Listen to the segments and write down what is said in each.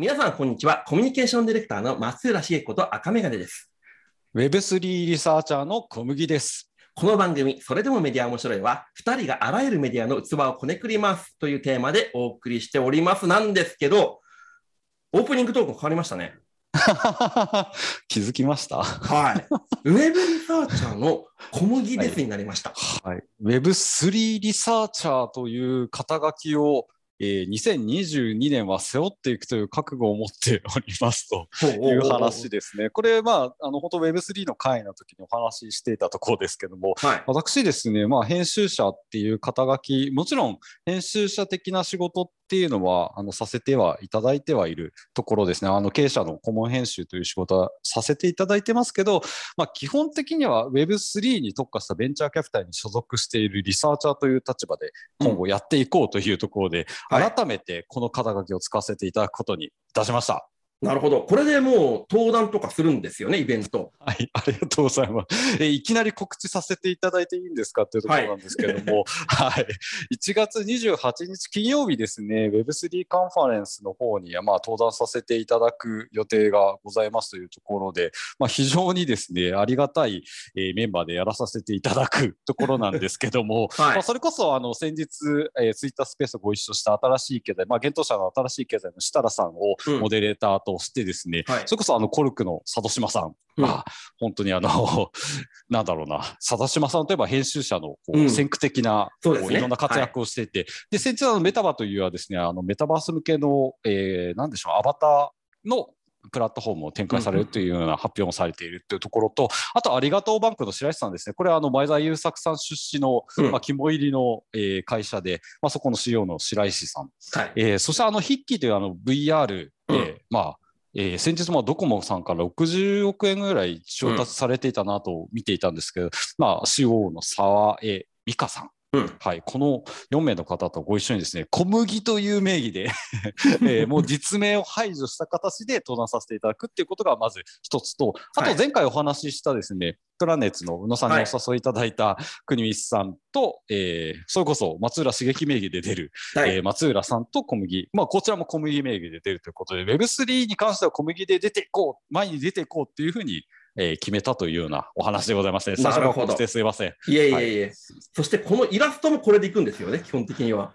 皆さん、こんにちは。コミュニケーションディレクターの松浦茂子と赤メガネです。Web3 リサーチャーの小麦です。この番組、それでもメディア面白いは、2人があらゆるメディアの器をこねくりますというテーマでお送りしておりますなんですけど、オープニングトーク変わりましたね。気づきました？はい。ウェブリサーチャーの小麦ですになりました。はい。Web3 リサーチャーという肩書きを、えー2022年は背負っていくという覚悟を持っておりますという話ですね。これ、まあ、あの、本当 Web3 の会の時にお話ししていたところですけども、はい。私ですね、まあ、編集者っていう肩書き、もちろん編集者的な仕事っていうのはあのさせてはいただいてはいるところですね、あの経営者の顧問編集という仕事はさせていただいてますけど、まあ、基本的には Web3 に特化したベンチャーキャピタルに所属しているリサーチャーという立場で今後やっていこうというところで、はい改めてこの肩書きを使わせていただくことにいたしました。なるほど。これでもう登壇とかするんですよね、イベント。はい、ありがとうございます。えいきなり告知させていただいていいんですかっていうところなんですけれども、はい、1月28日金曜日ですね、Web3 カンファレンスの方に、まあ、登壇させていただく予定がございますというところで、まあ、非常にですね、ありがたい、えーメンバーでやらさせていただくところなんですけども、はいまあ、それこそあの先日、えー、ツイッタースペースをご一緒した新しい経済、まあ、現当社の新しい経済の設楽さんをうんモデレーターとしてですね、はい。それこそあのコルクの佐渡島さんうん。が、本当にあの、なんだろうな、佐渡島さんといえば編集者のこううん。先駆的な、そうね。こういろんな活躍をしてい。て、で、先日あのメタバというはですね、あのメタバース向けの、えー、なんでしょう、アバターのプラットフォームを展開されるというような発表もされているというところと、あと、ありがとうバンクの白石さんですね。これは、あの、前澤友作さん出資の、うん。まあ、肝入りの、えー会社で、まあ、そこの CEO の白石さん。はい。えーそして、あの、筆記というあの VR で、うん。まあ、えー先日もドコモさんから60億円ぐらい調達されていたなと見ていたんですけど、まあ、CEO の沢江美香さん。うん。はい、この4名の方とご一緒にですね、小麦という名義で、えーもう実名を排除した形で登壇させていただくっていうことがまず一つと、あはい。と前回お話ししたですね、プラネッツの宇野さんにお誘いいただいた国光さんと、えーそれこそ松浦茂樹名義で出る、はい。えー松浦さんと小麦、まあ、こちらも小麦名義で出るということで、Web3 に関しては小麦で出ていこう、前に出ていこうっていうふうに、えー決めたというようなお話でございまして、最初なるほどの告知ですいません。いえいえいえ。そしてこのイラストもこれでいくんですよね、基本的には。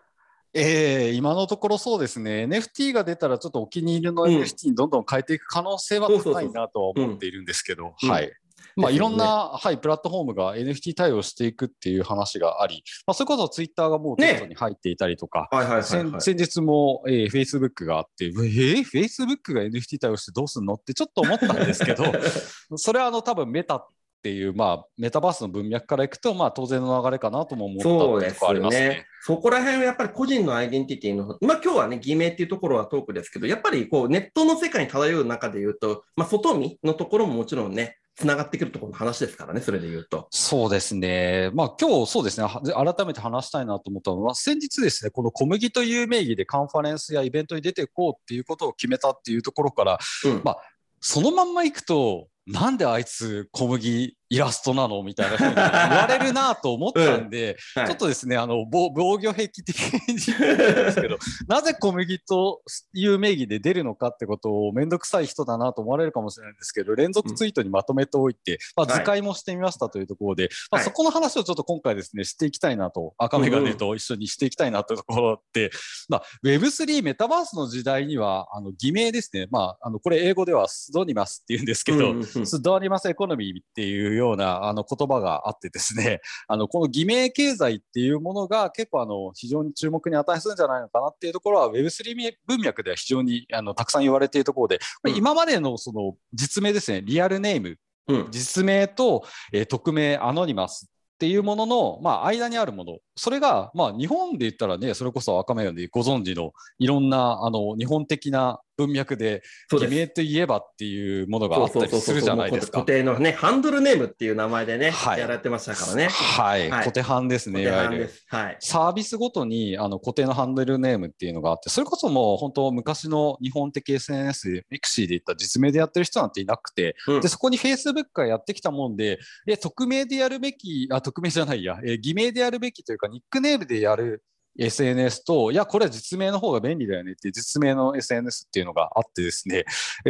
えー今のところそうですね、NFT が出たらちょっとお気に入りのうん NFT にどんどん変えていく可能性は高いなとは思っているんですけど、うんはい。まあ、いろんな、はい、プラットフォームが NFT 対応していくっていう話があり、まあ、それこそツイッターがもうテストに入っていたりとか、はいはいはい、先はい。先日も、えー、Facebook があって、えー、Facebook が NFT 対応してどうすんの？ってちょっと思ったんですけど、それはあの多分メタっていう、まあ、メタバースの文脈からいくと、まあ、当然の流れかなとも思ったところありますね。ね。そこら辺はやっぱり個人のアイデンティティの、まあ今日はね、偽名っていうところはトークですけど、やっぱりこうネットの世界に漂う中で言うと、まあ外見のところももちろんね、つながってくるところの話ですからね、それで言うと。そうですね。まあ今日そうですね。は改めて話したいなと思ったのは、先日ですね、この小麦という名義でカンファレンスやイベントに出ていこうっていうことを決めたっていうところから、うん。まそのまんまいくと、なんであいつ小麦イラストなの？みたいなふうに言われるなと思ったんで、はい。ちょっとですね、あの、防防御壁的にですけど、なぜ小麦という名義で出るのかってことをめんどくさい人だなと思われるかもしれないんですけど、連続ツイートにまとめておいて、まあ、はい。図解もしてみましたというところで、まあ、はい。そこの話をちょっと今回ですね、していきたいなと、赤メガネと一緒にしていきたいなというところで、まあ、Web3 メタバースの時代には、あの、偽名ですね、まあ、あの、これ英語ではスドニマスって言うんですけど、うんうんうん。スドニマスエコノミーっていうようなあの言葉があってですね、あのこの偽名経済っていうものが結構あの非常に注目に値するんじゃないのかなっていうところは Web3 文脈では非常にあのたくさん言われているところで、うん。今までのその実名ですね、リアルネーム、うん。実名と、えー匿名 anonymous っていうものの、まあ、間にあるもの、それが、まあ、日本で言ったらね、それこそ赤メガネご存知のいろんなあの日本的な文脈で、偽。名といえばっていうものがあったりするじゃないですか固。定のね、ハンドルネームっていう名前でね、はいやられてましたからね。はい、はいコテハンですね、いわゆる。はい。サービスごとにあの固定のハンドルネームっていうのがあって、それこそもう本当昔の日本的 SNS、 mixi で言った実名でやってる人なんていなくて、うんでそこに Facebook がやってきたもんで、え、匿名でやるべき、あ、匿名じゃないや、え、偽名でやるべきというか、ニックネームでやる SNS と、いや、これは実名の方が便利だよねっていう実名の SNS っていうのがあってですね、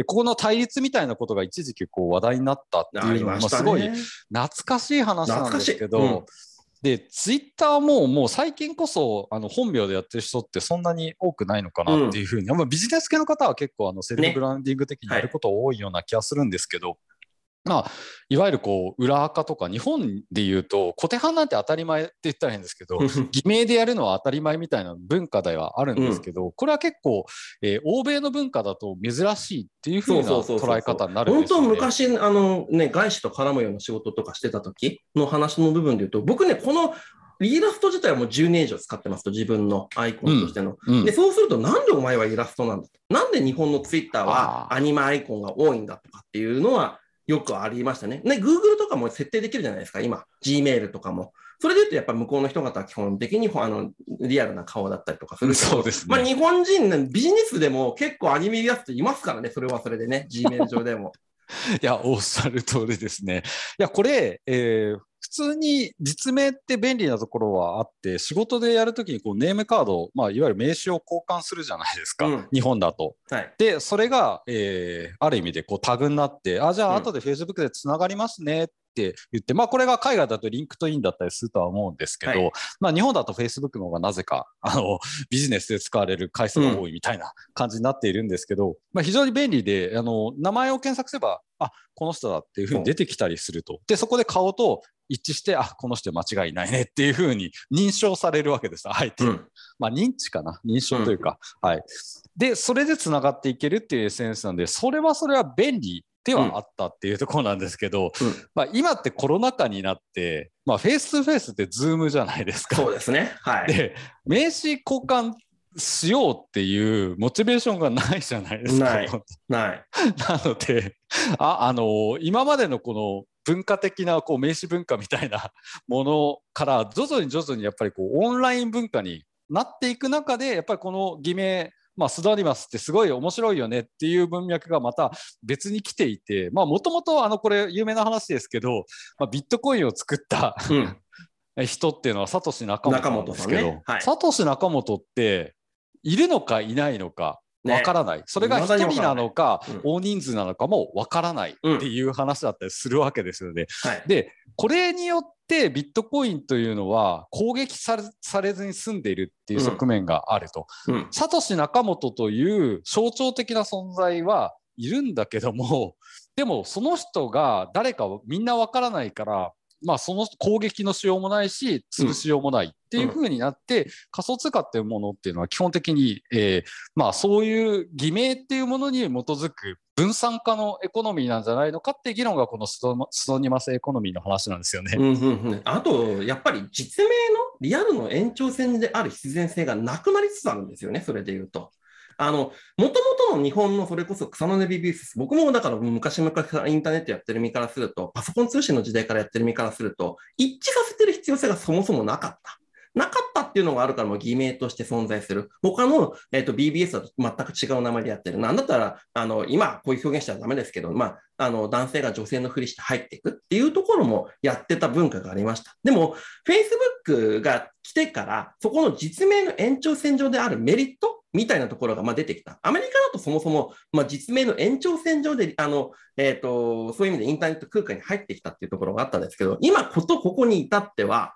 ここの対立みたいなことが一時期こう話題になったっていうのは、すごい懐かしい話なんですけど、うん、で、ツイッターももう最近こそあの本名でやってる人ってそんなに多くないのかなっていうふうに、うん、ビジネス系の方は結構あのセルフブランディング的にやること多いような気がするんですけど、ねはいまあ、いわゆるこう裏垢とか日本でいうと小手半なんて当たり前って言ったら変ですけど偽名でやるのは当たり前みたいな文化ではあるんですけど、うん、これは結構、えー、欧米の文化だと珍しいっていうふうな捉え方になるんですよ、ね、本当昔あの、ね、外資と絡むような仕事とかしてた時の話の部分で言うと僕ねこのイラスト自体はもう10年以上使ってますと、自分のアイコンとしての。うんうん、で、そうすると、なんでお前はイラストなんだなんで日本のツイッターはアニメアイコンが多いんだとかっていうのは、よくありましたね。ね、Google とかも設定できるじゃないですか、今。Gmail とかも。それで言うと、やっぱ向こうの人方は基本的にあのリアルな顔だったりとかするそうです、ね、まあ日本人、ね、ビジネスでも結構アニメリアスっていますからね、それはそれでね、Gmail 上でも。いや、おっしゃる通りですね。いや、これ、えー、普通に実名って便利なところはあって、仕事でやるときにこうネームカード、まあ、いわゆる名刺を交換するじゃないですか、うん、日本だと。はい、で、それが、えー、ある意味でこうタグになって、あ、じゃあ後で Facebook でつながりますねっって言って、まあ、これが海外だと LinkedIn だったりするとは思うんですけど、はい、まあ、日本だと Facebook の方がなぜかあのビジネスで使われる回数が多いみたいな感じになっているんですけど、うん、まあ、非常に便利であの名前を検索すればあこの人だっていうふうに出てきたりすると。でそこで顔と一致してあこの人間違いないねっていうふうに認証されるわけですあえて、うん、まあ、認知かな？認証というか、うん、はい。でそれでつながっていけるっていう SNS なんでそれはそれは便利ではあったっていうところなんですけど、うん、まあ、今ってコロナ禍になって、まあ、フェイス2フェイスってズームじゃないですか。そうですね。はい。で、名刺交換しようっていうモチベーションがないじゃないですか。ない。ない。なので、あ、あの、今までのこの文化的なこう名刺文化みたいなものから徐々に徐々にやっぱりこうオンライン文化になっていく中でやっぱりこの偽名まあ、スドリマスってすごい面白いよねっていう文脈がまた別に来ていて、まあ、もともと、あの、これ有名な話ですけど、まあ、ビットコインを作った、うん、人っていうのはサトシ仲本なんですけど、サトシ仲本っているのかいないのか、わからない、ね、それが1人なのか、うん、大人数なのかもわからないっていう話だったりするわけですよね。うんはい、でこれによってビットコインというのは攻撃されされずに済んでいるっていう側面があると。サトシ・ナカモトという象徴的な存在はいるんだけどもでもその人が誰かみんなわからないからまあ、その攻撃のしようもないし、潰しようもないっていうふうになって、うん、仮想通貨っていうものっていうのは基本的に、えー、まあ、そういう偽名っていうものに基づく分散化のエコノミーなんじゃないのかっていう議論がこのストニマスエコノミーの話なんですよね。うんうんうん、あと、やっぱり実名のリアルの延長線である必然性がなくなりつつあるんですよね、それで言うと。あの、もともとの日本のそれこそ草の根ビビス、僕もだから昔々インターネットやってる身からすると、パソコン通信の時代からやってる身からすると、一致させてる必要性がそもそもなかった。なかったっていうのがあるからも偽名として存在する。他の、えーと、BBS だと全く違う名前でやってる。なんだったら、あの今、こういう表現しちゃダメですけど、まあ、あの男性が女性のふりして入っていくっていうところもやってた文化がありました。でも、Facebook が来てから、そこの実名の延長線上であるメリットみたいなところがま出てきた。アメリカだとそもそも、ま実名の延長線上で、あの、えっ、ー、と、そういう意味でインターネット空間に入ってきたっていうところがあったんですけど、今ことここに至っては、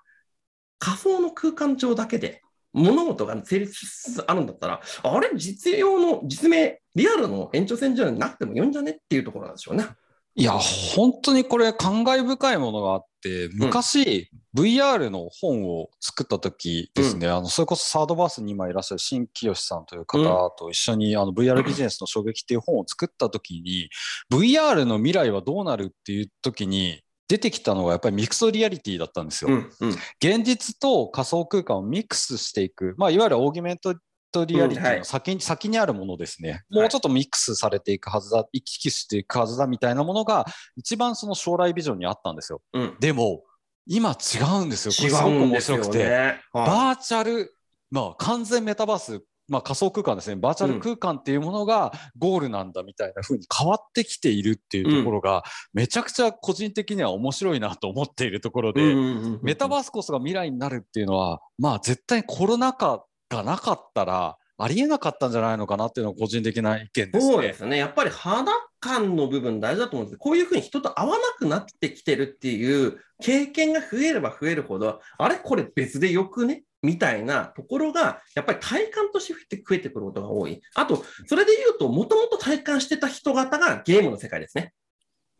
仮想の空間上だけで物事が成立しつつあるんだったら、あれ、実用の実名、リアルの延長線上になくてもいいんじゃねっていうところなんでしょうね。いや、本当にこれ感慨深いものがあって、昔、うん、VR の本を作った時ですね、うん、あの、それこそサードバースに今いらっしゃる新清さんという方と一緒に、あの VR ビジネスの衝撃っていう本を作った時に、VR の未来はどうなるっていう時に、出てきたのがやっぱり mixed reality だったんですよ。うんうん、現実と仮想空間をミックスしていく、まあ、いわゆる augmented reality の先にうんはい、先にあるものですね、もうちょっとミックスされていくはずだ、行き来していくはずだみたいなものが、一番その将来ビジョンにあったんですよ。うん、でも、今違うんですよ、これすごく面白くて、ねはい、バーチャル、まあ、完全メタバースまあ、仮想空間ですね。バーチャル空間っていうものがゴールなんだみたいな風に変わってきているっていうところが、めちゃくちゃ個人的には面白いなと思っているところで、メタバースこそが未来になるっていうのはまあ絶対コロナ禍がなかったらありえなかったんじゃないのかなっていうのが個人的な意見ですね。そうですね。やっぱり肌感の部分大事だと思うんですこういうふうに人と会わなくなってきてるっていう経験が増えれば増えるほど、あれこれ別でよくね？みたいなところが、やっぱり体感として増えてくることが多い。あと、それで言うと、もともと体感してた人方がゲームの世界ですね。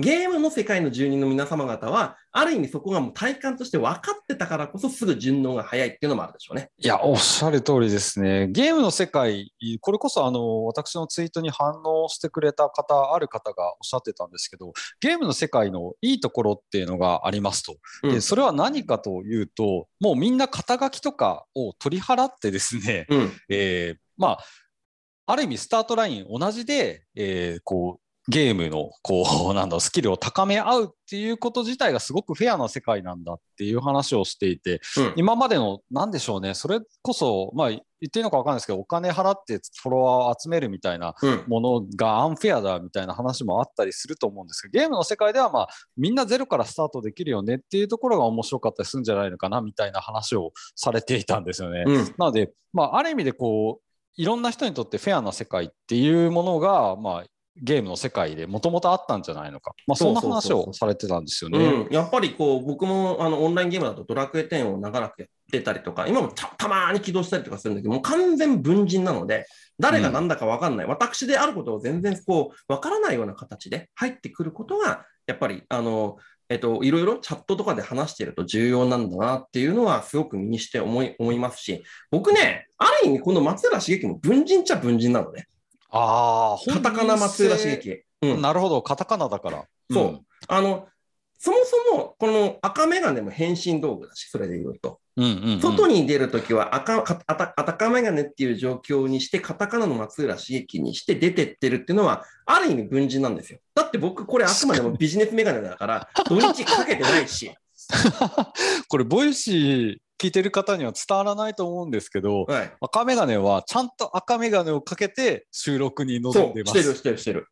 ゲームの世界の住人の皆様方は、ある意味そこがもう体感として分かってたからこそすぐ順応が早いっていうのもあるでしょうね。いや、おっしゃる通りですね。ゲームの世界、これこそあの、私のツイートに反応してくれた方、ある方がおっしゃってたんですけど、ゲームの世界のいいところっていうのがありますと。で、それは何かというと、もうみんな肩書きとかを取り払ってですね、うん、えー、まあ、ある意味スタートライン同じで、えー、こうゲームのこうなんだスキルを高め合うっていうこと自体がすごくフェアな世界なんだっていう話をしていて、うん、今までの何でしょうねそれこそまあ言っていいのか分かんないですけどお金払ってフォロワーを集めるみたいなものがアンフェアだみたいな話もあったりすると思うんですけどゲームの世界ではまあみんなゼロからスタートできるよねっていうところが面白かったりするんじゃないのかなみたいな話をされていたんですよね。うん、なので、まあ、ある意味でこういろんな人にとってフェアな世界っていうものが、まあ、ゲームの世界でもともとあったんじゃないのか、まあ、そんな話をされてたんですよね。やっぱりこう僕もあのオンラインゲームだとドラクエ10を長らくやってたりとか、今もたたまに起動したりとかするんだけど、もう完全文人なので、誰が何だか分かんない、うん、私であることを全然こう分からないような形で入ってくることが、やっぱりあの、えっと、いろいろチャットとかで話していると重要なんだなっていうのはすごく身にして思い思いますし、僕ね、ある意味この松浦茂樹も文人っちゃ文人なのね。ああ、カタカナ松浦茂樹。うん、なるほど、カタカナだから。そう。うん、あの、そもそも、この赤眼鏡も変身道具だし、それで言うと。うんうんうん、外に出るときは赤赤眼鏡っていう状況にして、カタカナの松浦茂樹にして出てってるっていうのは、ある意味文人なんですよ。だって僕、これあくまでもビジネス眼鏡だから、土日かけてないし。これ、 Voicy 聞いてる方には伝わらないと思うんですけど、はい、赤眼鏡はちゃんと赤眼鏡をかけて収録に臨んでます。してる、してる、してる。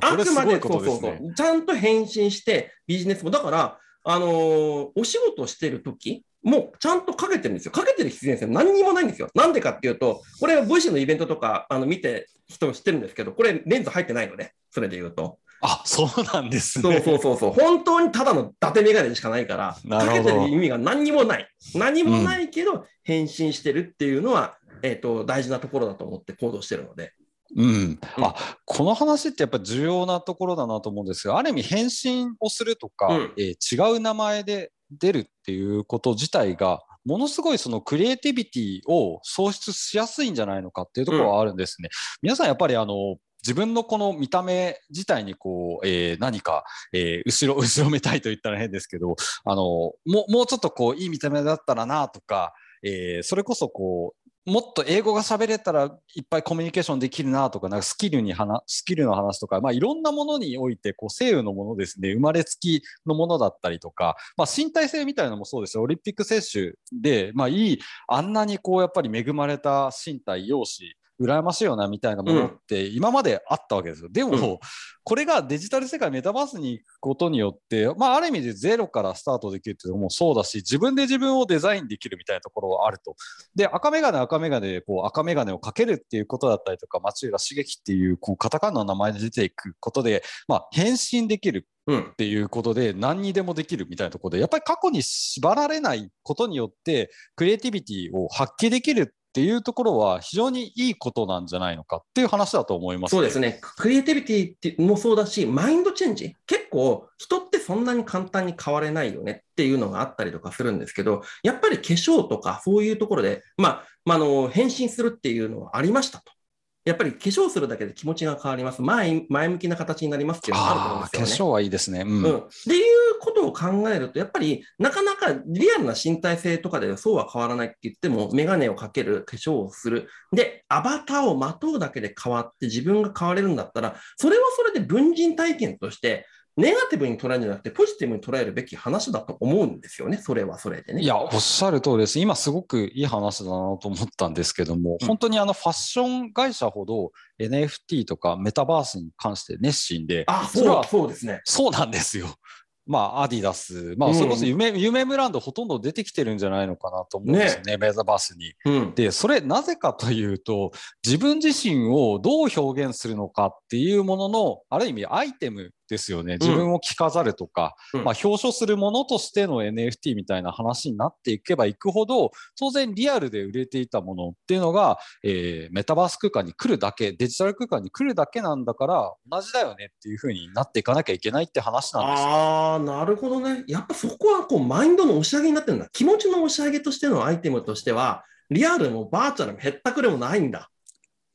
あくまで、そうそうそう。ちゃんと変身してビジネスも、だから、あのー、お仕事してる時もうちゃんとかけてるんですよ。かけてる必然性何にもないんですよ。なんでかっていうと、これは Voicy のイベントとかあの見て人知ってるんですけど、これレンズ入ってないので、それで言うと。あ、そうなんですね。そうそうそうそう。本当にただの伊達メガネしかないから、かけてる意味が何にもない。何もないけど、返信してるっていうのは、うん、えっ、ー、と、大事なところだと思って行動してるので。うん、あこの話ってやっぱ重要なところだなと思うんですがある意味返信をするとか、うん、えー、違う名前で出るっていうこと自体がものすごいそのクリエイティビティを創出しやすいんじゃないのかっていうところはあるんですね。うん、皆さんやっぱりあの自分のこの見た目自体にこう、えー、何か、えー、後ろ、後ろめたいと言ったら変ですけど、あの、もう、もうちょっとこう、いい見た目だったらなとか、えー、それこそこう、もっと英語が喋れたらいっぱいコミュニケーションできるなとか、なんかスキルに話、スキルの話とか、まあいろんなものにおいて、こう、西洋のものですね、生まれつきのものだったりとか、まあ身体性みたいなのもそうですよ。オリンピック選手で、まあいい、あんなにこう、やっぱり恵まれた身体、容姿、羨ましいよなみたいなものって今まであったわけですよ。でも、これがデジタル世界メタバースに行くことによって、まあ、ある意味でゼロからスタートできるっていうのもそうだし自分で自分をデザインできるみたいなところはあると。で赤眼鏡赤眼鏡でこう赤眼鏡をかけるっていうことだったりとか町浦茂樹っていうこうカタカナの名前で出ていくことで、まあ、変身できるっていうことで、何にでもできるみたいなところでやっぱり過去に縛られないことによってクリエイティビティを発揮できるっていうところは非常にいいことなんじゃないのかっていう話だと思います、そうですね。クリエイティビティもそうだし、マインドチェンジ。結構人ってそんなに簡単に変われないよねっていうのがあったりとかするんですけど、やっぱり化粧とかそういうところで、まあ、まあ、の変身するっていうのはありましたと。やっぱり化粧するだけで気持ちが変わります。前前向きな形になりますっていうのがあると思うんですよね。化粧はいいですね。うん。うん、っていうことを考えると、やっぱりなかなかリアルな身体性とかでそうは変わらないって言っても、メガネをかける、化粧をする。で、アバターをまとうだけで変わって自分が変われるんだったら、それはそれで文人体験としてネガティブに捉えるんじゃなくて、ポジティブに捉えるべき話だと思うんですよね、それはそれでね。いや、おっしゃる通りです。今すごくいい話だなと思ったんですけども、うん本当にあのファッション会社ほど NFT とかメタバースに関して熱心で、あ、それはそうですね。そうなんですよ。まあ、アディダス、まあ、うんそれこそ夢、夢ブランドほとんど出てきてるんじゃないのかなと思うんですよね、メタバースに。うん。で、それなぜかというと、自分自身をどう表現するのかっていうものの、ある意味アイテムですよね。自分を着飾るとか、うんまあ、表彰するものとしての NFT みたいな話になっていけばいくほど、当然リアルで売れていたものっていうのが、えーメタバース空間に来るだけ、デジタル空間に来るだけなんだから、同じだよねっていうふうになっていかなきゃいけないって話なんですあ、なるほどね。やっぱそこはこうマインドの押し上げになってるんだ。気持ちの押し上げとしてのアイテムとしては、リアルもバーチャルもへったくれもないんだ。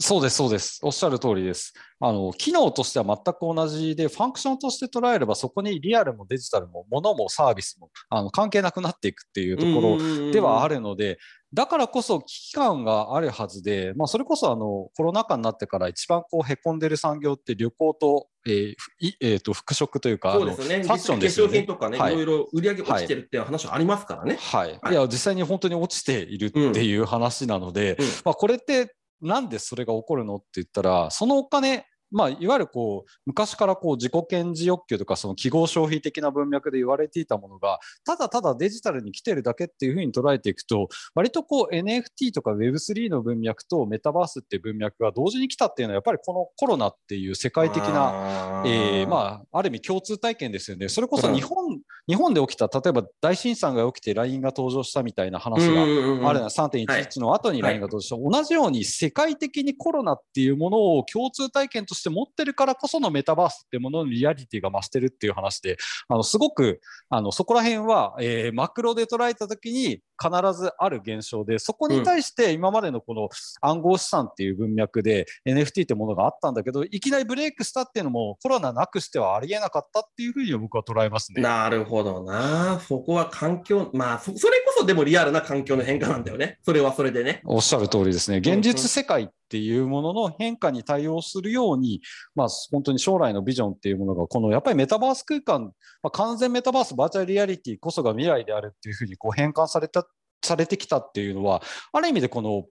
そうです、そうです。おっしゃる通りです。あの、機能としては全く同じで、ファンクションとして捉えれば、そこにリアルもデジタルも、物もサービスも、あの、関係なくなっていくっていうところではある。るので、だからこそ危機感があるはずで、まあ、それこそあのコロナ禍になってから一番こうへこんでる産業って旅行と,、えーえーと服飾というか、そうですよね。ファッションですよね化粧品。とかね、はいいろいろ売り上げ落ちてるっていう話はありますからね。はい、はいいや実際に本当に落ちているっていう話なので、うんまあ、これってなんでそれが起こるの？って言ったらそのお金まあ、いわゆるこう昔からこう自己顕示欲求とかその記号消費的な文脈で言われていたものがただただデジタルに来てるだけっていうふうに捉えていくと割とこう NFT とか Web3 の文脈とメタバースっていう文脈が同時に来たっていうのはやっぱりこのコロナっていう世界的ななえーまあ、ある意味共通体験ですよね。それこそ日本,、日本で起きた、例えば大震災が起きて LINE が登場したみたいな話があるのは3.11の後に LINE が登場した、同じように世界的にコロナっていうものを共通体験として持ってるからこそのメタバースっていうもののリアリティが増してるっていう話で、あのすごくあのそこら辺は、えーマクロで捉えたときに必ずある現象で、そこに対して今までのこの暗号資産っていう文脈で NFT ってものがあったんだけど、いきなりブレイクしたっていうのもコロナなくしてはありえなかったっていうふうに僕は捉えますね。なるほどな。そこは環境、まあそ、それこそでもリアルな環境の変化なんだよね。それはそれでね。おっしゃる通りですね。現実世界っていうものの変化に対応するように、まあ、本当に将来のビジョンっていうものが、このやっぱりメタバース空間、まあ、完全メタバース、バーチャルリアリティこそが未来であるっていうふうにこう変換された、されてきたっていうのは、ある意味でこの、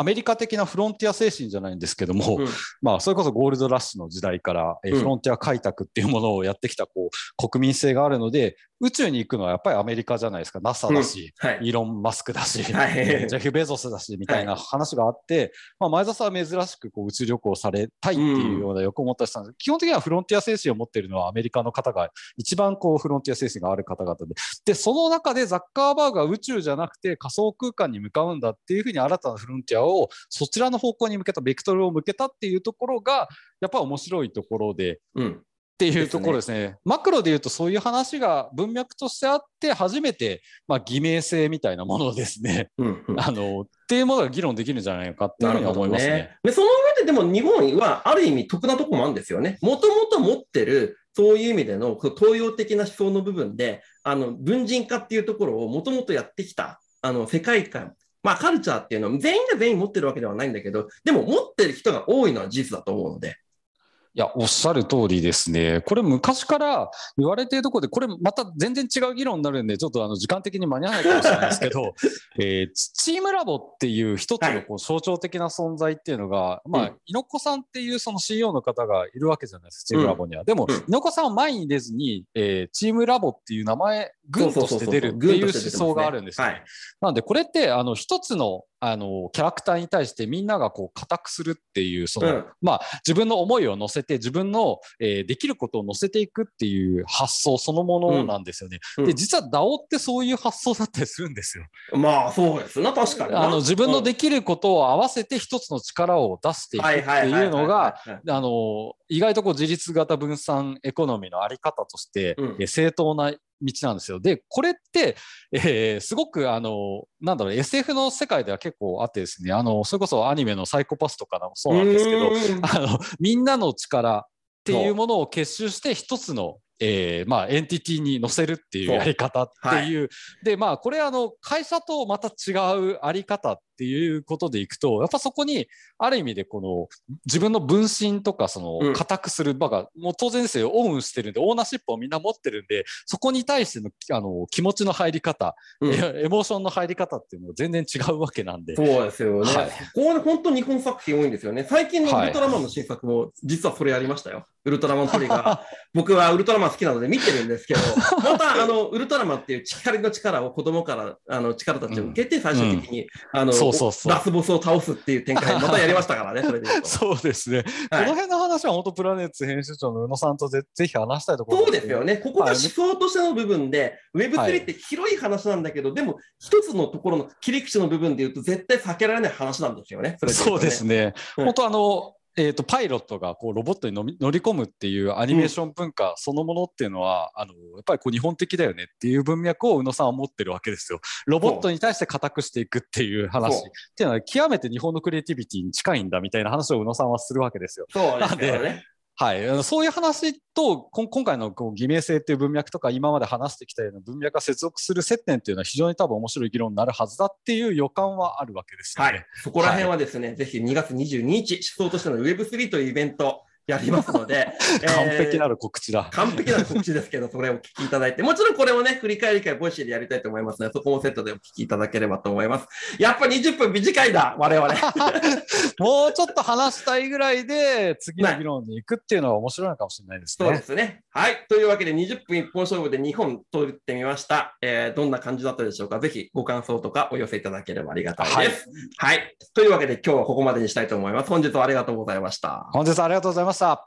アメリカ的なフロンティア精神じゃないんですけども、うん。まあ、それこそゴールドラッシュの時代から、えフロンティア開拓っていうものをやってきたこう国民性があるので、宇宙に行くのはやっぱりアメリカじゃないですか、NASA だし、はい。イーロン・マスクだし、はい。えージェフ・ベゾスだしみたいな話があって、まあ、前澤さんは珍しくこう宇宙旅行されたいっていうような欲を持った人なんです、基本的にはフロンティア精神を持っているのはアメリカの方が一番こうフロンティア精神がある方々で。でその中でザッカーバーグが宇宙じゃなくて仮想空間に向かうんだっていうふうに新たなフロンティアをそちらの方向に向けたベクトルを向けたっていうところがやっぱり面白いところでうん。っていうところですね。マクロで言うとそういう話が文脈としてあって初めて、まあ、偽名性みたいなものをですね、うん。うん あのっていうものが議論できるんじゃないのかっていうふうには思いますね。で、その上ででも日本はある意味得なとこもあるんですよね。もともと持ってる、そういう意味での東洋的な思想の部分で、あの、文人化っていうところをもともとやってきた、あの、世界観、まあカルチャーっていうのは全員が全員持ってるわけではないんだけど、でも持ってる人が多いのは事実だと思うので。いや、おっしゃる通りですね。これ昔から言われているところで、これまた全然違う議論になるんで、ちょっとあの時間的に間に合わないかもしれないですけど、えーチームラボっていう一つのこう象徴的な存在っていうのが、まあうん、猪子さんっていうその CEO の方がいるわけじゃないですか、チームラボには。でも、うん。猪子さんは前に出ずに、えーチームラボっていう名前、軍として出るって軍いう思想があるんですよね。はい。なんでこれってあの一つのあのキャラクターに対してみんながこう固くするっていうその、うんまあ、自分の思いを乗せて自分の、えーできることを乗せていくっていう発想そのものなんですよね。うんで実は DAO ってそういう発想だったりするんですよ。まあそうですな、確かにな。あの自分のうんできることを合わせて一つの力を出していくってはいうのが意外とこう自立型分散エコノミーのあり方として、うんえー正当な道なんですよ。で、これって、えーすごく、あの、なんだろう、SF の世界では結構あってですね、あの、それこそアニメのサイコパスとかもそうなんですけど、あの、みんなの力っていうものを結集して一つの、えーまあ、エンティティに乗せるっていうやり方っていう。で、まあ、これ、あの、会社とまた違うあり方っていうことでいくと、やっぱそこに、ある意味でこの自分の分身とか、その固くする場が、もう当然ですよ、オンしてるんで、オーナーシップをみんな持ってるんで、そこに対してのあの気持ちの入り方、うん、エモーションの入り方っていうのは全然違うわけなんで。そうですよね。はい、ここは本当日本作品多いんですよね。最近のウルトラマンの新作も、実はそれやりましたよ。ウルトラマントリガー。僕はウルトラマン好きなので見てるんですけど、また、あの、ウルトラマンっていう光の力を子供から、あの、力たちを受けて、最終的に、うん、あのそうそうそう、ラスボスを倒すっていう展開、またやりましたからね、それでそうですね。はい、この辺の話は本当、プラネッツ編集長の宇野さんとぜぜひ話したいところそうですよね。ここが思想としての部分で、Web3 って広い話なんだけど、でも、一つのところの切り口の部分で言うと、絶対避けられない話なんですよね。そねそうですね。本当あの、えーと、パイロットがこうロボットに乗り込むっていうアニメーション文化そのものっていうのは、うん、あのやっぱりこう日本的だよねっていう文脈を宇野さんは持ってるわけですよ。ロボットに対して固くしていくっていう話っていうのは極めて日本のクリエイティビティに近いんだみたいな話を宇野さんはするわけですよ。そうですね。はい、そういう話と今回のこう偽名性っていう文脈とか今まで話してきたような文脈が接続する接点っていうのは非常に多分面白い議論になるはずだっていう予感はあるわけですよね。はい、そこら辺はですね、はい、ぜひ2月22日、思想としての Web3 というイベント、やりますので、完璧なる告知だ。完璧なる告知ですけど、それをお聞きいただいて、もちろんこれをね、振り返り会、 Voicy でやりたいと思いますので、そこもセットでお聞きいただければと思います。やっぱ20分短いだ、我々。もうちょっと話したいぐらいで、次の議論に行くっていうのは面白いのかもしれないですね。そうですね。はい。というわけで、20分一本勝負で2本撮ってみました。えー、どんな感じだったでしょうか。ぜひご感想とかお寄せいただければありがたいです。はい、はい。というわけで、今日はここまでにしたいと思います。本日はありがとうございました。本日はありがとうございました。up.